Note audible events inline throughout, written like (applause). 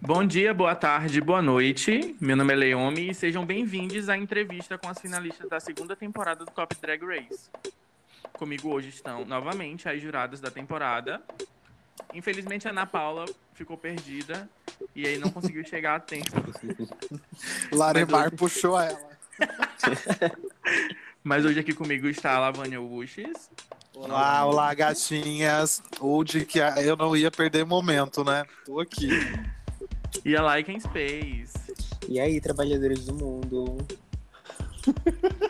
Bom dia, boa tarde, boa noite. Meu nome é Leomi e sejam bem-vindos à entrevista com as finalistas da segunda temporada do Top Drag Race. Comigo hoje estão novamente as juradas da temporada. Infelizmente a Ana Paula ficou perdida e aí não conseguiu chegar a tempo. (laughs) Hoje- puxou ela. (laughs) Mas hoje aqui comigo está a Lavânia Wuxes. Olá, olá, gatinhas. Hoje que eu não ia perder momento, né? Tô aqui. E a Like in Space. E aí, trabalhadores do mundo? (laughs)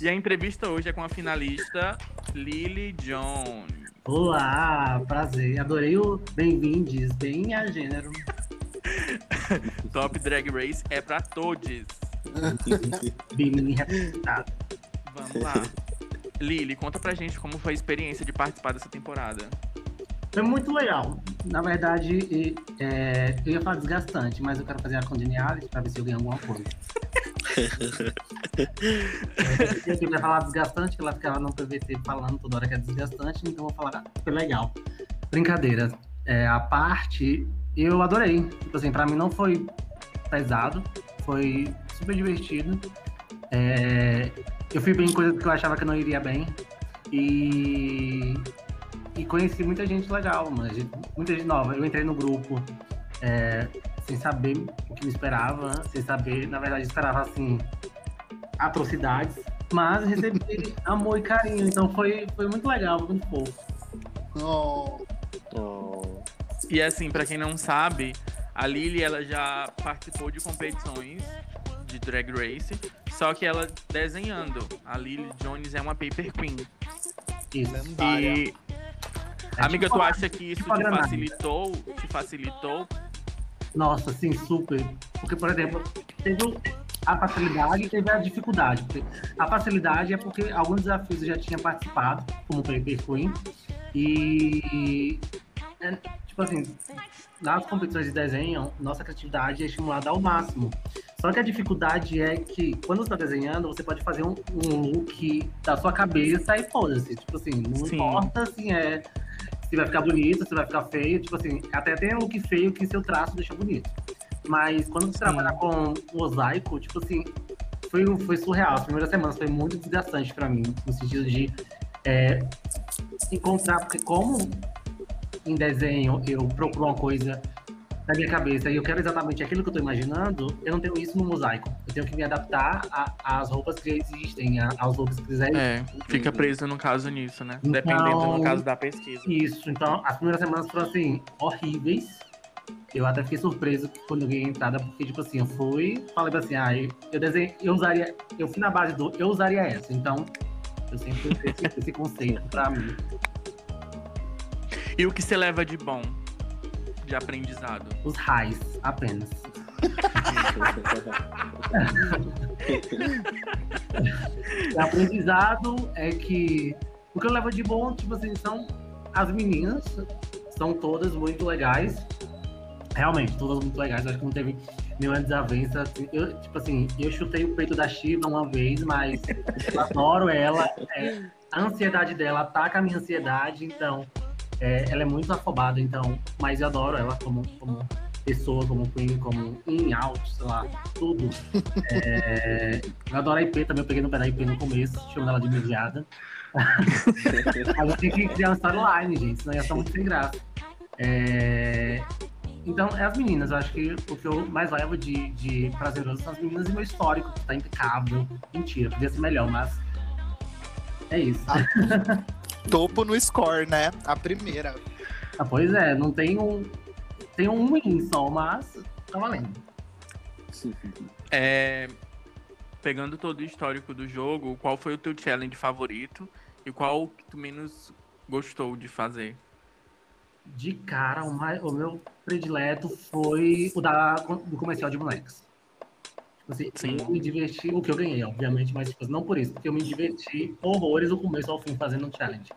E a entrevista hoje é com a finalista Lily John. Olá, prazer. Adorei o bem-vindes, bem a gênero. (laughs) Top Drag Race é pra todos. (laughs) Bem representado. Vamos lá. Lily, conta pra gente como foi a experiência de participar dessa temporada. Foi muito legal. Na verdade, é, eu ia falar desgastante, mas eu quero fazer a Congeniality pra ver se eu ganho alguma coisa. É, (laughs) eu queria falar desgastante, que ela ficava no PVT falando toda hora que é desgastante, então eu vou falar, ah, foi legal. Brincadeira. É, a parte, eu adorei. Tipo assim, pra mim não foi pesado, foi super divertido. É, eu fui bem em coisas que eu achava que eu não iria bem. E, e conheci muita gente legal, mas muita gente nova. Eu entrei no grupo é, sem saber o que me esperava, sem saber, na verdade, esperava assim atrocidades, mas recebi (laughs) amor e carinho, então foi, foi muito legal, foi muito fofo. Oh, Oh, E assim, pra quem não sabe, a Lily ela já participou de competições de Drag Race, só que ela desenhando. A Lily Jones é uma paper queen. Isso. lendária. E amiga, tipo tu a- acha que isso tipo a te facilitou? Te facilitou? Nossa, sim, super. Porque, por exemplo, teve a facilidade e teve a dificuldade. A facilidade é porque alguns desafios eu já tinha participado, como o Paper Queen. E, é, tipo assim, nas competições de desenho, nossa criatividade é estimulada ao máximo. Só que a dificuldade é que, quando você está desenhando, você pode fazer um, um look da sua cabeça e foda-se. Tipo assim, não Sim. importa assim, é se vai ficar bonito, se vai ficar feio. Tipo assim, até tem um look feio que seu traço deixa bonito. Mas quando você Sim. trabalha com mosaico, tipo assim, foi, foi surreal. As primeiras semanas foi muito desgastante pra mim, no sentido de é, encontrar, porque como em desenho eu procuro uma coisa na minha cabeça e eu quero exatamente aquilo que eu tô imaginando, eu não tenho isso no mosaico. Eu tenho que me adaptar a- às roupas que já existem, a- aos looks que já É, fica preso no caso nisso, né? Então- Dependendo no caso da pesquisa. Isso, então as primeiras semanas foram assim, horríveis. Eu até fiquei surpreso quando eu ganhei a entrada, porque, tipo assim, eu fui, falei assim, ah, eu, eu desenhei, eu usaria, eu fui na base do, eu usaria essa, então eu sempre esse, esse conceito pra mim. E o que você leva de bom? De aprendizado? Os raios, apenas. (laughs) O aprendizado é que o que eu levo de bom, tipo assim, são as meninas, são todas muito legais. Realmente, todas muito legais. Acho que não teve nenhuma desavença. assim. Eu, tipo assim, eu chutei o peito da Shiva uma vez, mas eu adoro ela. é, a ansiedade dela ataca a minha ansiedade, então é, ela é muito afobada, então, mas eu adoro ela como, como pessoa, como queen, como in, out, sei lá, tudo. É, eu adoro a IP também, eu peguei no pé da IP no começo, chamando ela de mediada. (laughs) Mas eu tenho que criar uma storyline, gente, senão ia estar muito sem graça. É, Então, é as meninas, eu acho que o que eu mais levo de, de prazeroso são as meninas e meu histórico, que tá impecável. Mentira, podia ser melhor, mas. É isso. Topo no score, né? A primeira. Ah, pois é, não tem um. Tem um win só, mas tá valendo. É, pegando todo o histórico do jogo, qual foi o teu challenge favorito e qual que tu menos gostou de fazer? De cara, o, mais- o meu predileto foi o da, do comercial de bonecos. Assim, Sim. eu me diverti, o que eu ganhei, obviamente, mas tipo, não por isso, porque eu me diverti horrores do começo ao fim fazendo o challenge.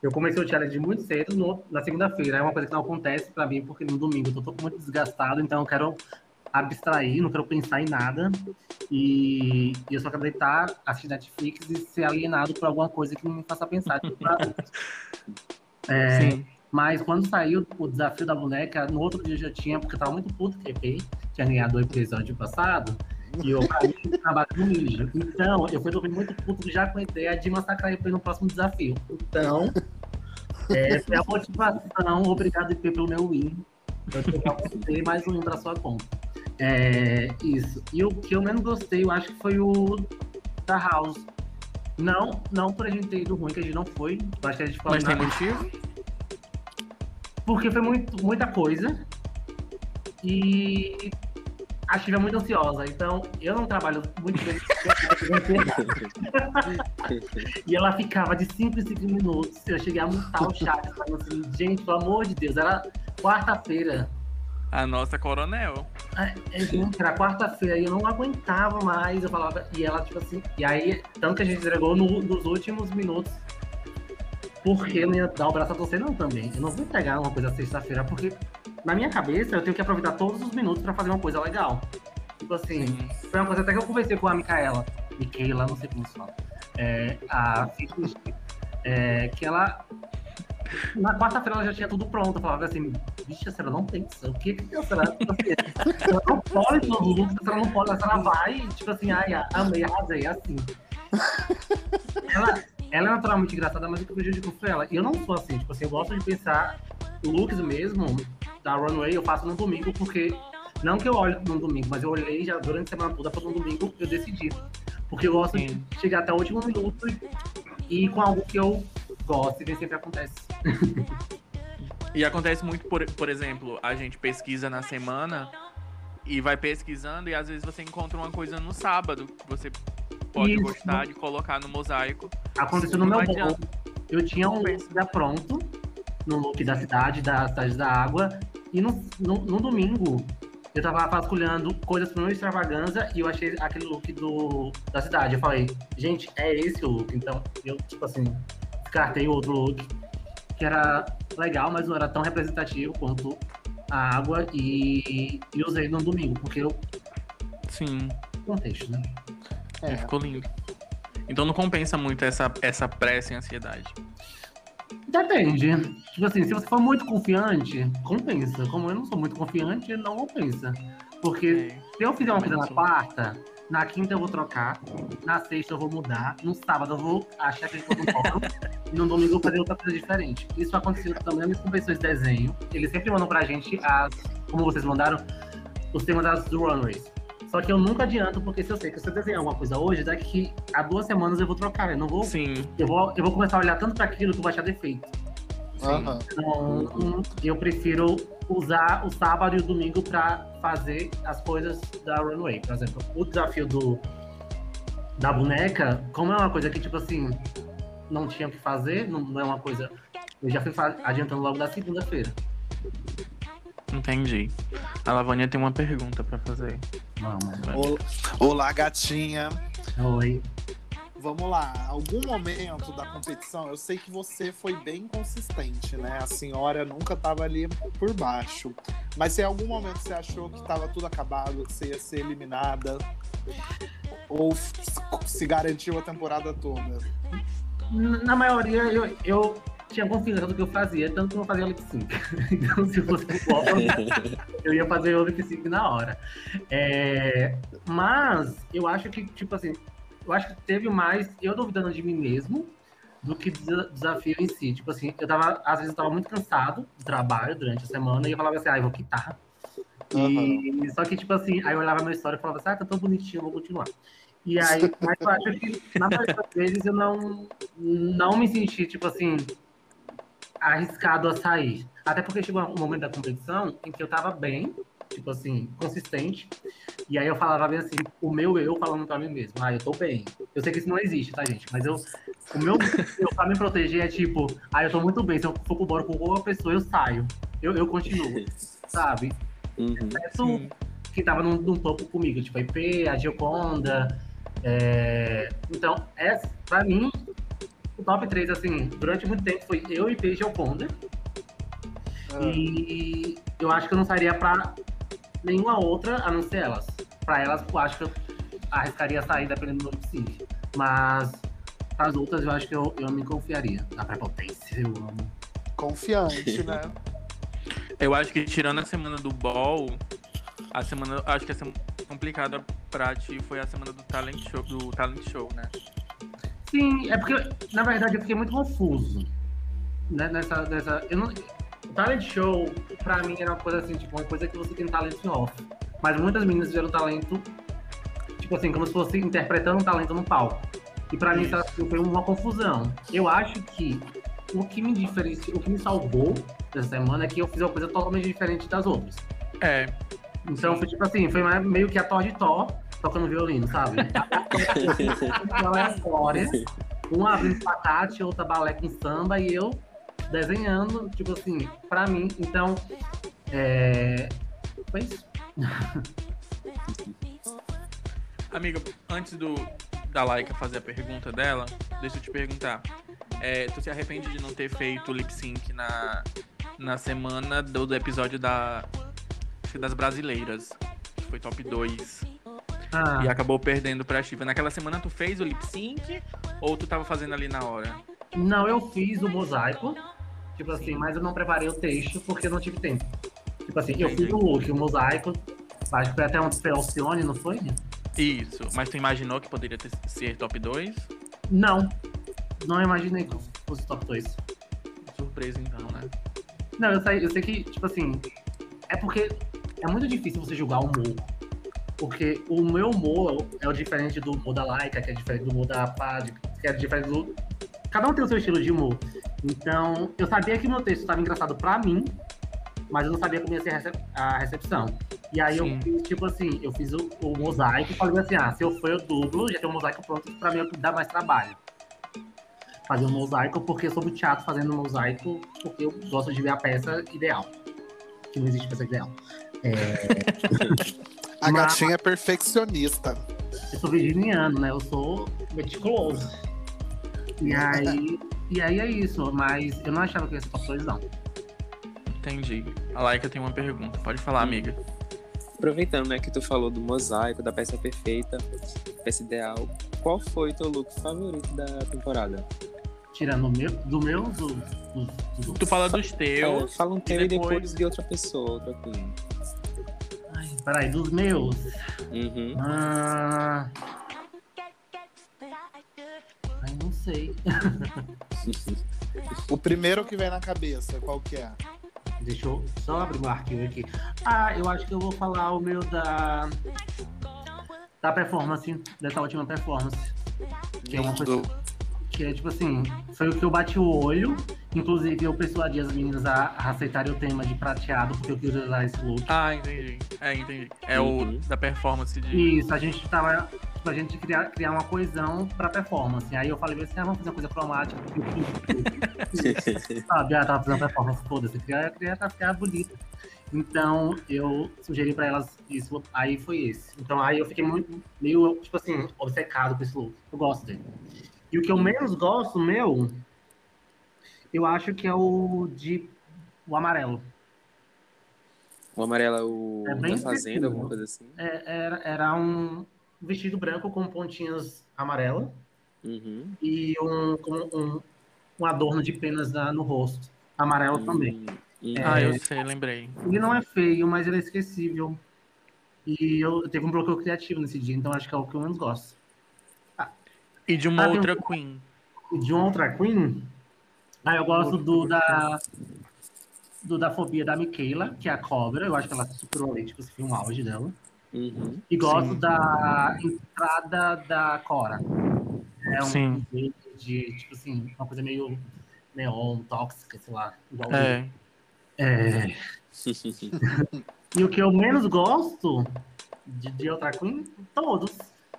Eu comecei o challenge muito cedo, no- na segunda-feira, é uma coisa que não acontece pra mim, porque no domingo eu tô, tô muito desgastado, então eu quero abstrair, não quero pensar em nada, e, e eu só quero deitar, assistir Netflix e ser alienado por alguma coisa que me faça pensar. Tipo, (laughs) É, Sim. Mas quando saiu o desafio da boneca, no outro dia eu já tinha, porque eu tava muito puto que tinha ganhado o episódio passado. E eu base do mijo. Então, eu fui dormir muito puto já com a ideia de massacrar EP no próximo desafio. Então, essa é a motivação. Obrigado, EP, pelo meu win. Eu ter mais um pra sua conta. É, isso. E o que eu menos gostei, eu acho que foi o da House. Não, não por a gente ter ido ruim, que a gente não foi. Eu acho que a gente Mas tem motivo? Porque foi muito, muita coisa. E a Chiva é muito ansiosa. Então, eu não trabalho muito bem. (laughs) e ela ficava de 5 em 5 minutos. Eu cheguei a mutar o chat, falando assim, gente, pelo amor de Deus, era quarta-feira. A nossa coronel. É, é, era quarta-feira e eu não aguentava mais. Eu falava, e ela, tipo assim, e aí, tanto que a gente entregou no- nos últimos minutos. Porque eu não ia dar o braço a torcer, não, também. Eu não vou entregar uma coisa sexta-feira, porque na minha cabeça eu tenho que aproveitar todos os minutos pra fazer uma coisa legal. Tipo assim, Sim. foi uma coisa até que eu conversei com a Micaela. Micaela, não sei como se fala. É, a é, que ela. Na quarta-feira ela já tinha tudo pronto. Eu falava assim, bicha, a senhora não pensa. O que que a senhora. Tipo assim, a senhora não pode looks, a senhora não pode, a senhora vai, tipo assim, ai, amei, arrasei, assim. Ela, ela é naturalmente engraçada, mas o que eu prejudico foi ela. E eu não sou assim, tipo assim, eu gosto de pensar looks mesmo da Runway, eu faço no domingo, porque. Não que eu olhe no domingo, mas eu olhei já durante a semana toda para no domingo eu decidi. Porque eu gosto Sim. de chegar até o último minuto e, e ir com algo que eu gosto, e nem sempre acontece. E acontece muito, por, por exemplo, a gente pesquisa na semana e vai pesquisando e às vezes você encontra uma coisa no sábado que você pode Isso. gostar de colocar no mosaico. Aconteceu no meu bolo. Eu tinha um look já pronto, no look da cidade, da cidade da água, e no, no, no domingo eu tava vasculhando coisas pro meu extravaganza e eu achei aquele look do, da cidade. Eu falei, gente, é esse o look. Então eu, tipo assim, descartei outro look que era legal, mas não era tão representativo quanto a água e, e usei no domingo, porque eu Sim, contexto, né? é, ficou lindo. Então não compensa muito essa, essa pressa e ansiedade. Depende. Tipo assim, se você for muito confiante, compensa. Como eu não sou muito confiante, não compensa. Porque É. se eu fizer uma coisa na quarta, na quinta eu vou trocar, na sexta eu vou mudar, no sábado eu vou achar que eu tô no fórum, e no domingo eu vou fazer outra coisa diferente. Isso aconteceu também nas competições de desenho. Eles sempre mandam pra gente as, como vocês mandaram, os temas das runways. Só que eu nunca adianto, porque se eu sei que se eu desenhar alguma coisa hoje, daqui a duas semanas eu vou trocar. Eu não vou. Sim, Eu vou, eu vou começar a olhar tanto pra aquilo que eu vou achar defeito. Então, eu prefiro usar o sábado e o domingo para fazer as coisas da runway. Por exemplo, o desafio do da boneca, como é uma coisa que, tipo assim, não tinha o que fazer, não, é uma coisa. Eu já fui adiantando logo da segunda-feira. entendi. A Lavânia tem uma pergunta pra fazer. Vamos. Ol- Olá, gatinha. Oi. Vamos lá. Algum momento da competição, eu sei que você foi bem consistente, né? A senhora nunca tava ali por baixo. Mas se em algum momento você achou que tava tudo acabado, que você ia ser eliminada, ou se garantiu a temporada toda? Na maioria, eu, eu tinha confiança do que eu fazia, tanto que eu fazia lip sync. (laughs) então, se fosse igual, eu ia fazer o lip sync na hora. É, mas eu acho que, tipo assim, eu acho que teve mais eu duvidando de mim mesmo do que desafio em si. Tipo assim, eu tava, às vezes eu tava muito cansado do trabalho durante a semana e eu falava assim, ah, eu vou quitar. E, só que, tipo assim, aí eu olhava minha história e falava assim, ah, tá tão bonitinho, eu vou continuar. E aí, mas eu acho que na maioria das vezes eu não, não me senti, tipo assim, arriscado a sair. Até porque chegou um momento da competição em que eu tava bem, tipo assim, consistente. E aí eu falava bem assim, o meu eu falando pra mim mesmo, ah, eu tô bem. Eu sei que isso não existe, tá, gente? Mas eu, o meu (laughs) eu pra me proteger é tipo, ah, eu tô muito bem. Se eu for pro bora com outra pessoa, eu saio. Eu, eu continuo, (laughs) sabe? Uhum. Exceto Sim. que tava num, num topo comigo, tipo a IP, a Gioconda. é, Então, essa, pra mim, o top 3, assim, durante muito tempo foi eu, e Gioconda. Ah, E eu acho que eu não sairia pra nenhuma outra a não ser elas. Pra elas, eu acho que eu arriscaria sair dependendo do sync. Mas as outras eu acho que eu, eu me confiaria. A prepotência, eu amo. Confiante, né? (laughs) Eu acho que tirando a semana do ball, a semana, acho que a semana complicada pra ti foi a semana do talent show, do talent show, né? Sim, é porque, na verdade, eu fiquei muito confuso. Né, nessa, nessa, eu não, talent show, pra mim, era uma coisa assim, tipo, uma coisa que você tem talento em off. Mas muitas meninas tiveram talento, tipo assim, como se fosse interpretando um talento no palco. E pra mim isso foi uma confusão. Eu acho que o que me diferenciou, o que me salvou dessa semana é que eu fiz uma coisa totalmente diferente das outras. É, Então foi tipo assim, foi meio que a Thor de Thor tocando violino, sabe? (laughs) Um abrindo espacate, outra balé com samba e eu desenhando, tipo assim, pra mim. Então, é... foi isso. (laughs) Amiga, antes do da Laika fazer a pergunta dela, deixa eu te perguntar. É, tu se arrepende de não ter feito o lip sync na, na semana do, do episódio da, das brasileiras, que foi top 2, Ah, e acabou perdendo pra Shiva. Naquela semana tu fez o lip sync ou tu tava fazendo ali na hora? não, eu fiz o mosaico, tipo assim, mas eu não preparei o texto porque eu não tive tempo. Tipo assim, eu fiz o look, o mosaico, acho que foi até um Pelcione, não foi? Isso, mas tu imaginou que poderia ter, ser top 2? Não, não imaginei que fosse top 2. Surpresa então, né? Não, eu sei, eu sei que, tipo assim, é porque é muito difícil você julgar o humor. Porque o meu humor é o diferente do humor da Laika, que é diferente do humor da Pad, que é diferente do. Cada um tem o seu estilo de humor. Então, eu sabia que meu texto estava engraçado pra mim, mas eu não sabia como ia ser a recep- a recepção. E aí Sim. eu fiz, tipo assim, eu fiz o, o mosaico e falei assim, ah, se eu for eu dublo, já tem o mosaico pronto pra mim dá mais trabalho. Fazer um mosaico, porque eu sou do teatro fazendo um mosaico, porque eu gosto de ver a peça ideal. Que não existe peça ideal. (laughs) A Mas- gatinha é perfeccionista. Eu sou virginiano, né? Eu sou meticuloso. E (laughs) aí, e aí é isso, mas eu não achava que ia ser top 2, não. Entendi. A Laika tem uma pergunta, pode falar, amiga. Aproveitando, né, que tu falou do mosaico, da peça perfeita, peça ideal, qual foi teu look favorito da temporada? Tirando o meu, do meu, do, do, do- Tu fala dos É, teus. fala um teu e depois- depois de outra pessoa, outra queen. Peraí, dos meus. Uhum. Ah, ai, não sei. (laughs) O primeiro que vem na cabeça, qual que é? Deixa eu só abrir meu arquivo aqui. Ah, eu acho que eu vou falar o meu da. Da performance, dessa última performance. Que é uma coisa. Que é tipo assim, foi o que eu bati o olho. Inclusive, eu persuadi as meninas a, a aceitarem o tema de prateado, porque eu queria usar esse look. Ah, entendi. É, entendi. É Uhum. o da performance de. Isso, a gente tava. Tipo, a gente criar, criar uma coesão pra performance. Aí eu falei assim, ah, vamos fazer uma coisa cromática. (laughs) Sabe, ah, tava fazendo performance toda, você queria, queria pra ficar bonita. Então eu sugeri pra elas isso, aí foi esse. Então aí eu fiquei muito, meio, tipo assim, obcecado com esse look. Eu gosto dele. E o que eu menos gosto, meu, eu acho que é o de. o amarelo. O amarelo é o É da fazenda, alguma coisa assim. É, era, era um vestido branco com pontinhas amarelas. Uhum. e um, um, um adorno de penas na- no rosto. Amarelo também. Uhum. Ah, É. eu sei, lembrei. Ele não é feio, mas ele é esquecível. E eu teve um bloqueio criativo nesse dia, então acho que é o que eu menos gosto. E de uma Ah, outra Queen. E de uma outra Queen, ah, eu gosto do da. Do da fobia da Michaela, que é a cobra. Eu acho que ela superou ali, tipo, esse foi um auge dela. Uhum. E gosto Sim. da entrada da Cora. É um Sim. jeito de, tipo assim, uma coisa meio neon, tóxica, sei lá. Igual É. É. (laughs) E o que eu menos gosto de, de outra Queen, todos.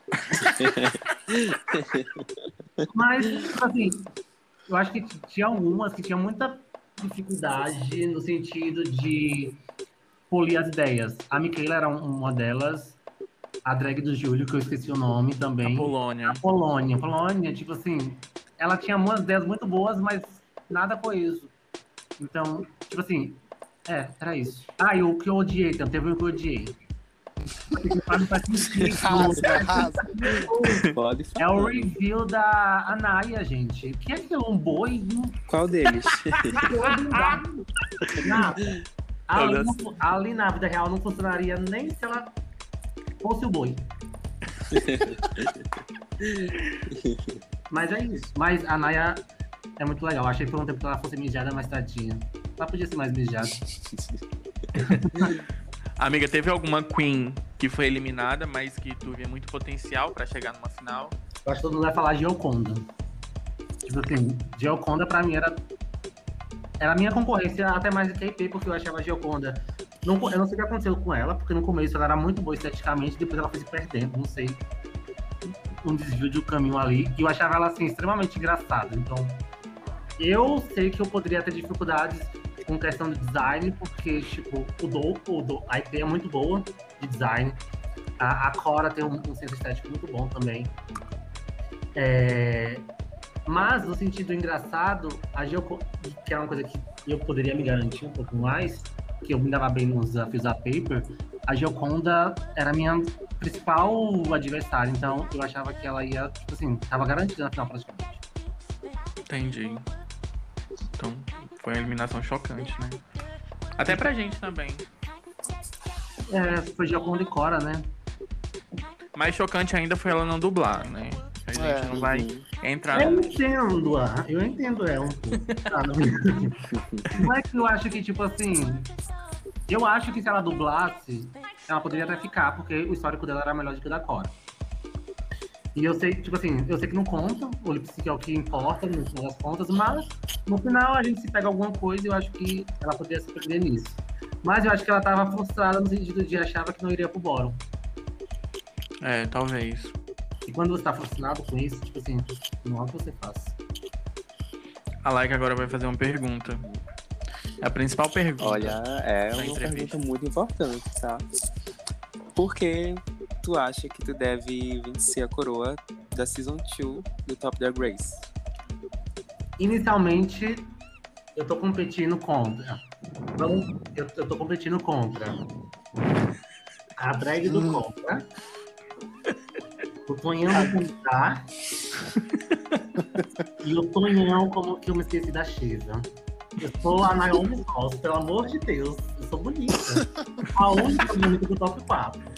(laughs) Mas, tipo assim, eu acho que tinha algumas que tinham muita dificuldade no sentido de polir as ideias. A Michaela era um- uma delas. A drag do Júlio, que eu esqueci o nome também. A Polônia. A Polônia. Polônia, tipo assim, ela tinha umas ideias muito boas, mas nada coeso. Então, tipo assim, é, era isso. Ah, e o que eu odiei, então, teve um que eu odiei. É o review da Anaya, gente. O que é aquilo? Um boi? Qual deles? (laughs) (laughs) Ali, não- ali na vida real não funcionaria nem se ela fosse o boi. (laughs) Mas é isso. Mas a Naya é muito legal. Achei que por um tempo que ela fosse mijada, mas tadinha. Ela podia ser mais mijada. Amiga, teve alguma Queen que foi eliminada, mas que tu via muito potencial pra chegar numa final? Eu acho que todo mundo vai falar Gioconda. Tipo assim, Gioconda pra mim era. Era a minha concorrência até mais do que porque eu achava Gioconda. Não, eu não sei o que aconteceu com ela, porque no começo ela era muito boa esteticamente, depois ela foi se perdendo, não sei. Um desvio de um caminho ali. E eu achava ela assim, extremamente engraçada. Então, eu sei que eu poderia ter dificuldades com questão de design, porque, tipo, o Do, o Do, a IP é muito boa de design. A, a Cora tem um, um senso estético muito bom também. É, mas, no sentido engraçado, a Geoco, que é uma coisa que eu poderia me garantir um pouco mais, que eu me dava bem nos desafios da Paper, a Geoconda era a minha principal adversária, então eu achava que ela ia, tipo assim, tava garantida na final praticamente. Entendi. Então, foi uma eliminação chocante, né? Até pra gente também. É, foi Geoconda e Cora, né? Mais chocante ainda foi ela não dublar, né? A gente É, não vai entrar. Eu entendo, ah, eu entendo ela um pouco. Ah, não é que eu acho que, tipo assim. Eu acho que se ela dublasse, ela poderia até ficar, porque o histórico dela era melhor do que o da Cora. E eu sei, tipo assim, eu sei que não conta, o lip sync é o que importa no final das contas, mas no final a gente se pega alguma coisa e eu acho que ela poderia se perder nisso. Mas eu acho que ela tava frustrada no sentido de achava que não iria pro bórum. É, talvez. E quando você tá frustrado com isso, tipo assim, não é o que você faz. A Laika agora vai fazer uma pergunta. A principal pergunta. Olha, é uma entrevista. pergunta muito importante, tá? Por que tu acha que tu deve vencer a coroa da Season 2 do Top Drag Race? Inicialmente, eu tô competindo contra. Vamos, eu, eu tô competindo contra a drag do Hum. contra, o Tonhão do contra e o Tonhão, como que eu me esqueci da Shiva. Eu sou a Naomi Ross, pelo amor de Deus, eu sou bonita. A única bonita do top 4.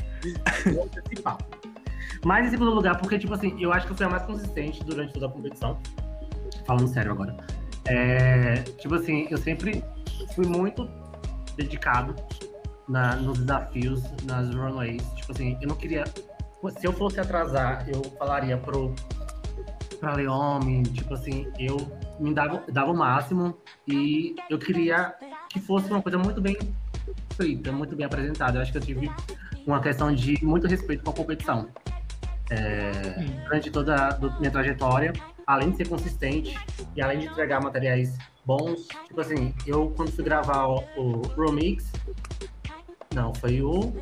Antecipar. Mas em segundo lugar, porque, tipo assim, eu acho que eu fui a mais consistente durante toda a competição. Falando sério agora. É, tipo assim, eu sempre fui muito dedicado na- nos desafios, nas runways. Tipo assim, eu não queria. Se eu fosse atrasar, eu falaria pro pra Leome, tipo assim, eu me dava, dava o máximo e eu queria que fosse uma coisa muito bem feita, muito bem apresentada. Eu acho que eu tive uma questão de muito respeito com a competição. É, durante toda a do- minha trajetória, além de ser consistente e além de entregar materiais bons, tipo assim, eu quando fui gravar o, o Romix, não, foi o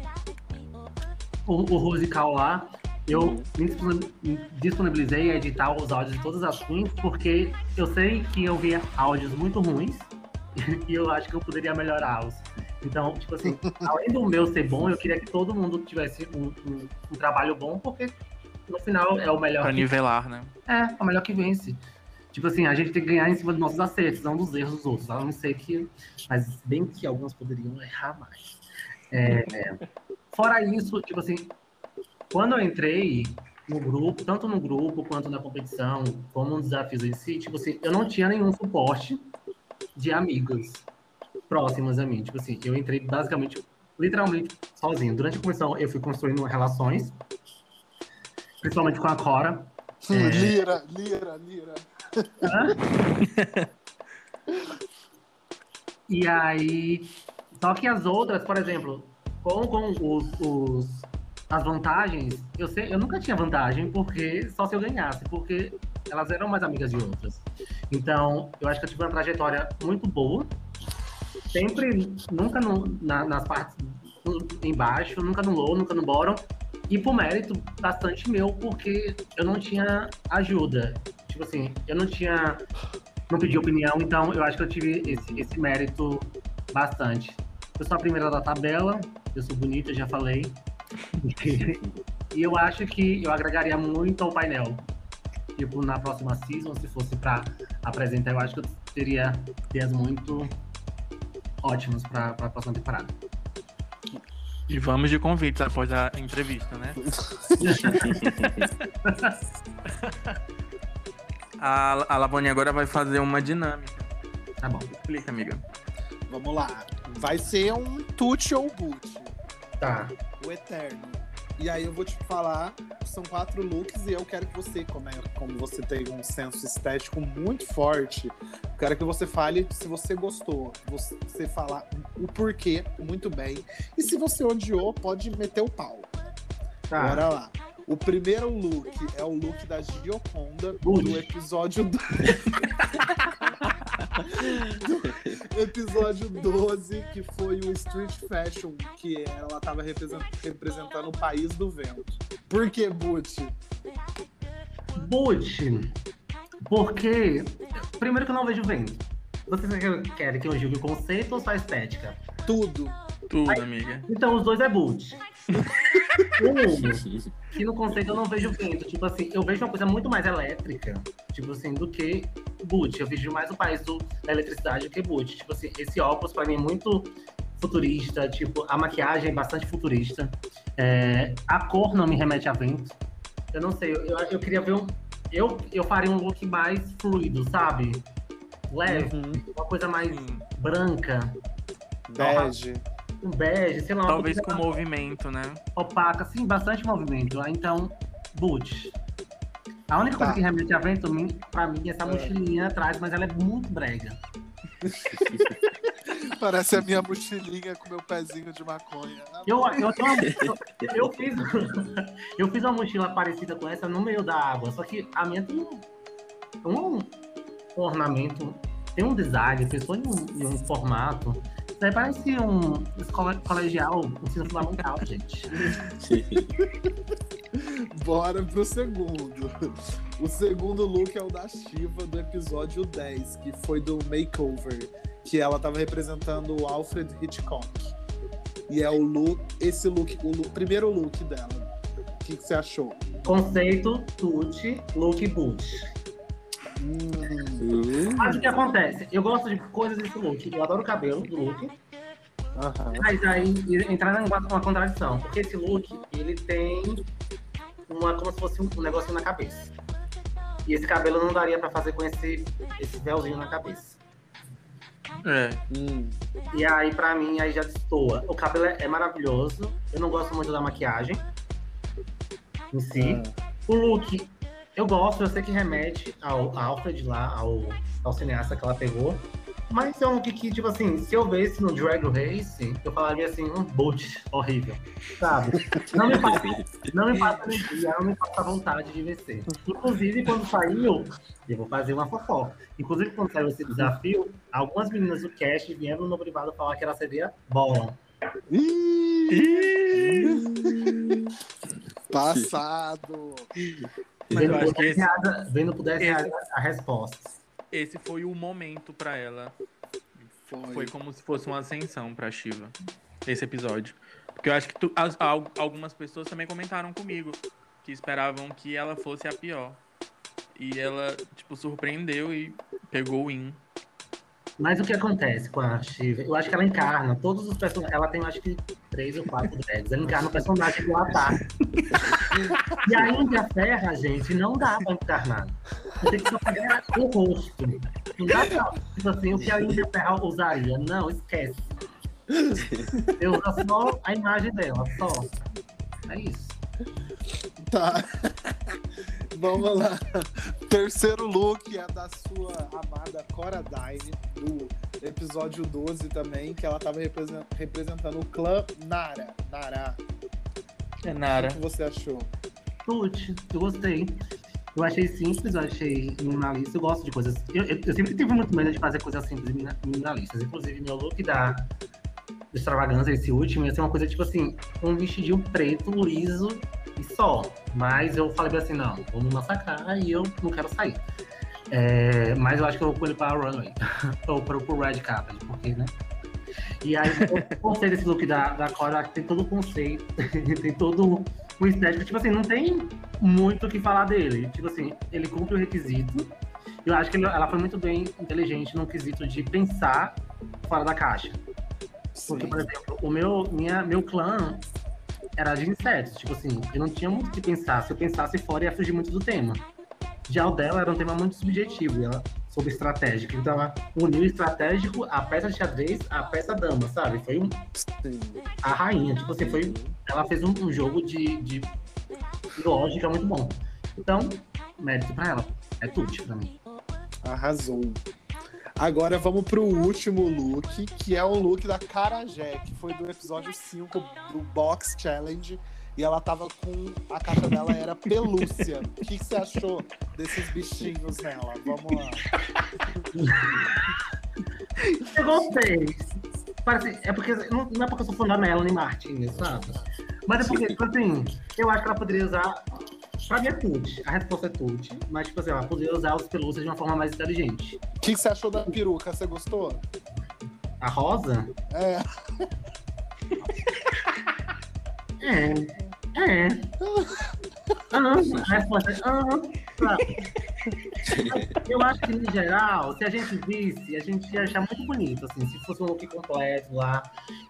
o, o Rosical lá, eu me disponibil- me disponibilizei a editar os áudios de todas as queens, porque eu sei que eu via áudios muito ruins (laughs) e eu acho que eu poderia melhorá-los. Então, tipo assim, além do meu ser bom, eu queria que todo mundo tivesse um, um- um trabalho bom, porque no final é o melhor Pra que nivelar, né? é, é o melhor que vence. Tipo assim, a gente tem que ganhar em cima dos nossos acertos, não dos erros dos outros. A não ser que. Mas bem que alguns poderiam errar mais. É, fora isso, tipo assim, quando eu entrei no grupo, tanto no grupo quanto na competição, como nos desafios em si, tipo assim, eu não tinha nenhum suporte de amigas próximas a mim. Tipo assim, eu entrei basicamente, literalmente, sozinho. Durante a competição, eu fui construindo relações, principalmente com a Cora. (laughs) É. Lira, lira, lira. E aí. Só que as outras, por exemplo, com, com os, os- as vantagens, eu, sei, eu nunca tinha vantagem, porque só se eu ganhasse, porque elas eram mais amigas de outras. Então, eu acho que eu tive uma trajetória muito boa. Sempre, nunca no- na- nas partes embaixo, nunca no low, nunca no bottom. E por mérito bastante meu, porque eu não tinha ajuda. Tipo assim, eu não tinha não pedi opinião, então eu acho que eu tive esse, esse mérito bastante. Eu sou a primeira da tabela, eu sou bonita, já falei. (laughs) E eu acho que eu agregaria muito ao painel. Tipo, na próxima season, se fosse pra apresentar, eu acho que eu teria ideias muito ótimas pra, pra próxima temporada. E vamos de convites após a entrevista, né? (laughs) a, a Lavone agora vai fazer uma dinâmica. Tá bom. Explica, amiga. Vamos lá. Vai ser um tute ou boot. Tá. O eterno. E aí eu vou te falar, são quatro looks e eu quero que você, como, é- como você tem um senso estético muito forte, quero que você fale se você gostou, você, falar o porquê muito bem. E se você odiou, pode meter o pau. Tá. Bora lá. O primeiro look é o look da Gioconda Ui. do episódio do... do (laughs) episódio 12, que foi o Street Fashion, que ela tava represent- representando o país do vento. Por que, Butch? Boot, porque, primeiro que eu não vejo vento. Vocês querem- que eu julgue o conceito ou só a estética? Tudo. Tudo, amiga. Então, os dois é boot. (laughs) Um, que no conceito eu não vejo vento. Tipo assim, eu vejo uma coisa muito mais elétrica, tipo assim, do que boot. Eu vejo mais o país do, da eletricidade do que boot. Tipo assim, esse óculos pra mim é muito futurista, tipo, a maquiagem é bastante futurista. É, a cor não me remete a vento. Eu não sei, eu, eu, eu queria ver um. Eu, eu faria um look mais fluido, sabe? Leve, Uhum. uma coisa mais Sim. branca, Bege. um bege, sei lá, uma Talvez com movimento, né? opaca, sim, bastante movimento. Ah, Então, boot. A única Tá. coisa que remete a vento mim- pra mim é essa É. mochilinha atrás, mas ela é muito brega. (laughs) Parece a minha mochilinha com meu pezinho de maconha. Eu, eu, tenho uma- eu, eu fiz, (laughs) eu fiz uma mochila parecida com essa no meio da água, só que a minha tem um, um ornamento, tem um design, pensou em um, em um formato. Isso aí parece um escola colegial, ensino fundamental, gente. (laughs) Bora pro segundo. O segundo look é o da Shiva do episódio 10, que foi do Makeover, que ela tava representando o Alfred Hitchcock. E é o look, esse look, o look- primeiro look dela. O que, que você achou? Conceito, tute, look boot. Hum, Mas o que acontece? Eu gosto de coisas desse look. Eu adoro o cabelo do look. aham. Mas aí entrar em uma contradição. Porque esse look, ele tem uma, como se fosse um, um negocinho na cabeça. E esse cabelo não daria pra fazer com esse, esse véuzinho na cabeça. É. Hum, E aí, pra mim, aí já destoa. O cabelo é, é maravilhoso. Eu não gosto muito da maquiagem em si. ah. O look, eu gosto, eu sei que remete ao Alfred lá, ao, ao cineasta que ela pegou. Mas é um look que, tipo assim, se eu visse no Drag Race, eu falaria assim, um boot horrível. Sabe? Não me passa, não me passa energia, não me passa vontade de vencer. Inclusive, quando saiu, eu vou fazer uma fofoca. Inclusive, quando saiu esse desafio, algumas meninas do cast vieram no privado falar que ela seria bola. Passado. Mas eu Vendo por que 10 esse, reais, vendo por 10 esse- reais a resposta. esse foi o momento pra ela. Foi. Foi como se fosse uma ascensão pra Shiva. Esse episódio. Porque eu acho que tu- as- al- algumas pessoas também comentaram comigo que esperavam que ela fosse a pior. E ela, tipo, surpreendeu e pegou o win. Mas o que acontece com a Shiva? Eu acho que ela encarna todos os personagens. Ela tem, acho que, três ou quatro drags. Ela encarna o personagem que ela tá. (laughs) e a Índia Ferra, gente, não dá pra encarnar. Você tem que só pegar o rosto. Não dá pra. Tipo assim, o que a Índia Ferra usaria. Não, esquece. Eu uso só a imagem dela, só. É isso. Tá. Vamos lá. Terceiro look é da sua amada Cora Dine, do episódio 12 também, que ela tava represen- representando o clã Nara. Nara. É O Nara. que você achou? Tuti, eu gostei. Eu achei simples, eu achei minimalista. Eu gosto de coisas. Eu, eu- eu sempre tive muito medo de fazer coisas simples e minimalistas. Inclusive, meu look da extravagância, esse último, ia ser uma coisa tipo assim: um vestidinho preto, liso e só. Mas eu falei bem assim: não, vamos massacrar e eu não quero sair. É, mas eu acho que eu vou com ele para a Runway. (laughs) Ou para o Red Carpet, porque, né? E aí, eu gostei desse look da, da Cora, que tem todo o conceito, (laughs) tem todo o estético. Tipo assim, não tem muito o que falar dele. Tipo assim, ele cumpre o requisito. Eu acho que ele- ela foi muito bem inteligente no quesito de pensar fora da caixa. Porque, Sim. por exemplo, o meu, minha, meu clã era de insetos. Tipo assim, eu não tinha muito o que pensar. Se eu pensasse fora, ia fugir muito do tema. Já o dela era um tema muito subjetivo, e ela, sobre estratégico. Então, ela uniu estratégico, a peça de xadrez, a peça dama, sabe? Foi um- a rainha. Tipo assim, foi, ela fez um, um jogo de, de lógica muito bom. Então, mérito pra ela. É tudo pra mim. Arrasou. Agora vamos pro último look, que é o look da Carajé, que foi do episódio 5 do Box Challenge. E ela tava com. A capa dela era pelúcia. O que, que você achou desses bichinhos nela? Vamos lá. Eu gostei. Parece, é porque não, não é porque eu sou fã da Melanie Martinez, sabe? Mas é porque, tipo assim, eu acho que ela poderia usar. Pra mim é tute. A resposta é tute. Mas, tipo assim, ela poderia usar os pelúcias de uma forma mais inteligente. O que, que você achou da peruca? Você gostou? A rosa? É. É. É. Ah, a resposta é. Eu acho que, no geral, se a gente visse, a gente ia achar muito bonito, assim, se fosse um look completo lá.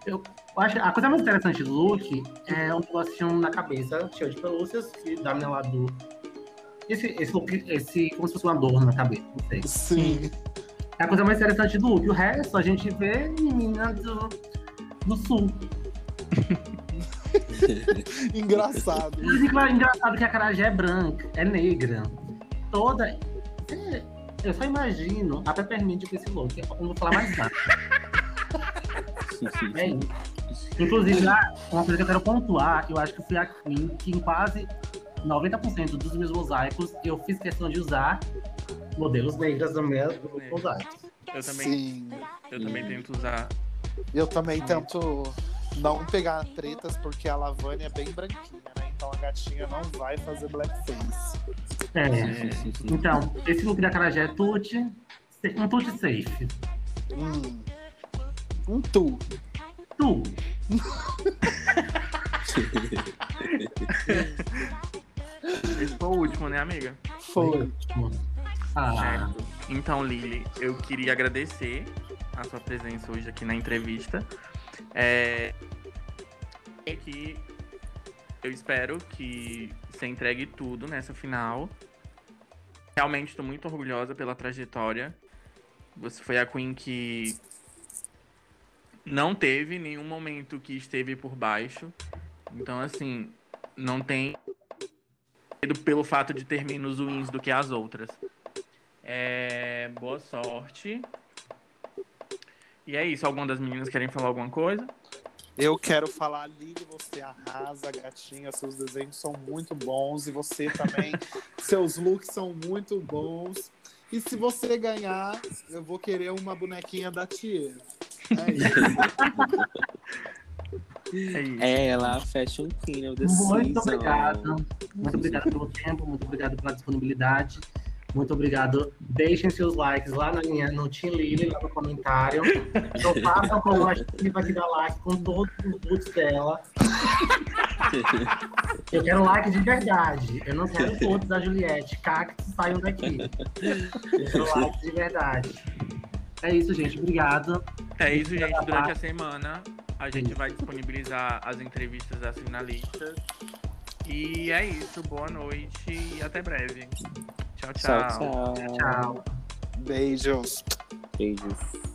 Eu acho a coisa mais interessante do look é um negocinho na cabeça, cheio de pelúcias, que dá minha lado do. Esse, esse look, esse, como se fosse um adorno na cabeça, não sei. Sim. É a coisa mais interessante do look. O resto a gente vê menina do, do sul. (laughs) Engraçado. É engraçado que a Carajé é branca, é negra. Toda. Eu só imagino a Peppermint com esse look. Eu não vou falar mais nada. (laughs) É isso. Inclusive, lá, uma coisa que eu quero pontuar, eu acho que fui a Queen que em quase 90% dos meus mosaicos eu fiz questão de usar modelos negras no meu dos mosaicos. Eu também, Sim. eu também tento usar. Eu também tento não pegar tretas, porque a Lavânia é bem branquinha, né? Então a gatinha não vai fazer blackface. É. é, Então, esse look da Carajé é tute, um tute safe. Hum. Um tu. Tu, (laughs) esse foi o último, né, amiga? Foi. Ah, Certo. Então, Lili, eu queria agradecer a sua presença hoje aqui na entrevista. É que eu espero que você entregue tudo nessa final. Realmente estou muito orgulhosa pela trajetória. Você foi a Queen que não teve nenhum momento que esteve por baixo. Então, assim, não tem pelo fato de ter menos wins do que as outras. É, boa sorte. E é isso. Alguma das meninas querem falar alguma coisa? Eu quero falar, Lili, você arrasa, gatinha. Seus desenhos são muito bons. E você também. seus looks são muito bons. E se você ganhar, eu vou querer uma bonequinha da Tia. É isso. É isso. É ela, Fashion Queen Season. Muito obrigado. Muito obrigado pelo tempo, muito obrigado pela disponibilidade. Muito obrigado. Deixem seus likes lá na minha, no Team Lily, lá no comentário. Então façam como a gente vai dar like com todos os boots dela. Eu quero like de verdade. Eu não quero todos da Juliette. Cactos saiam daqui. Eu quero like de verdade. É isso, gente. Obrigado. É isso, gente. Durante a semana a gente vai disponibilizar as entrevistas das finalistas. E é isso. Boa noite e até breve. Tchau, tchau. Tchau, tchau. Tchau. Beijos. Beijos.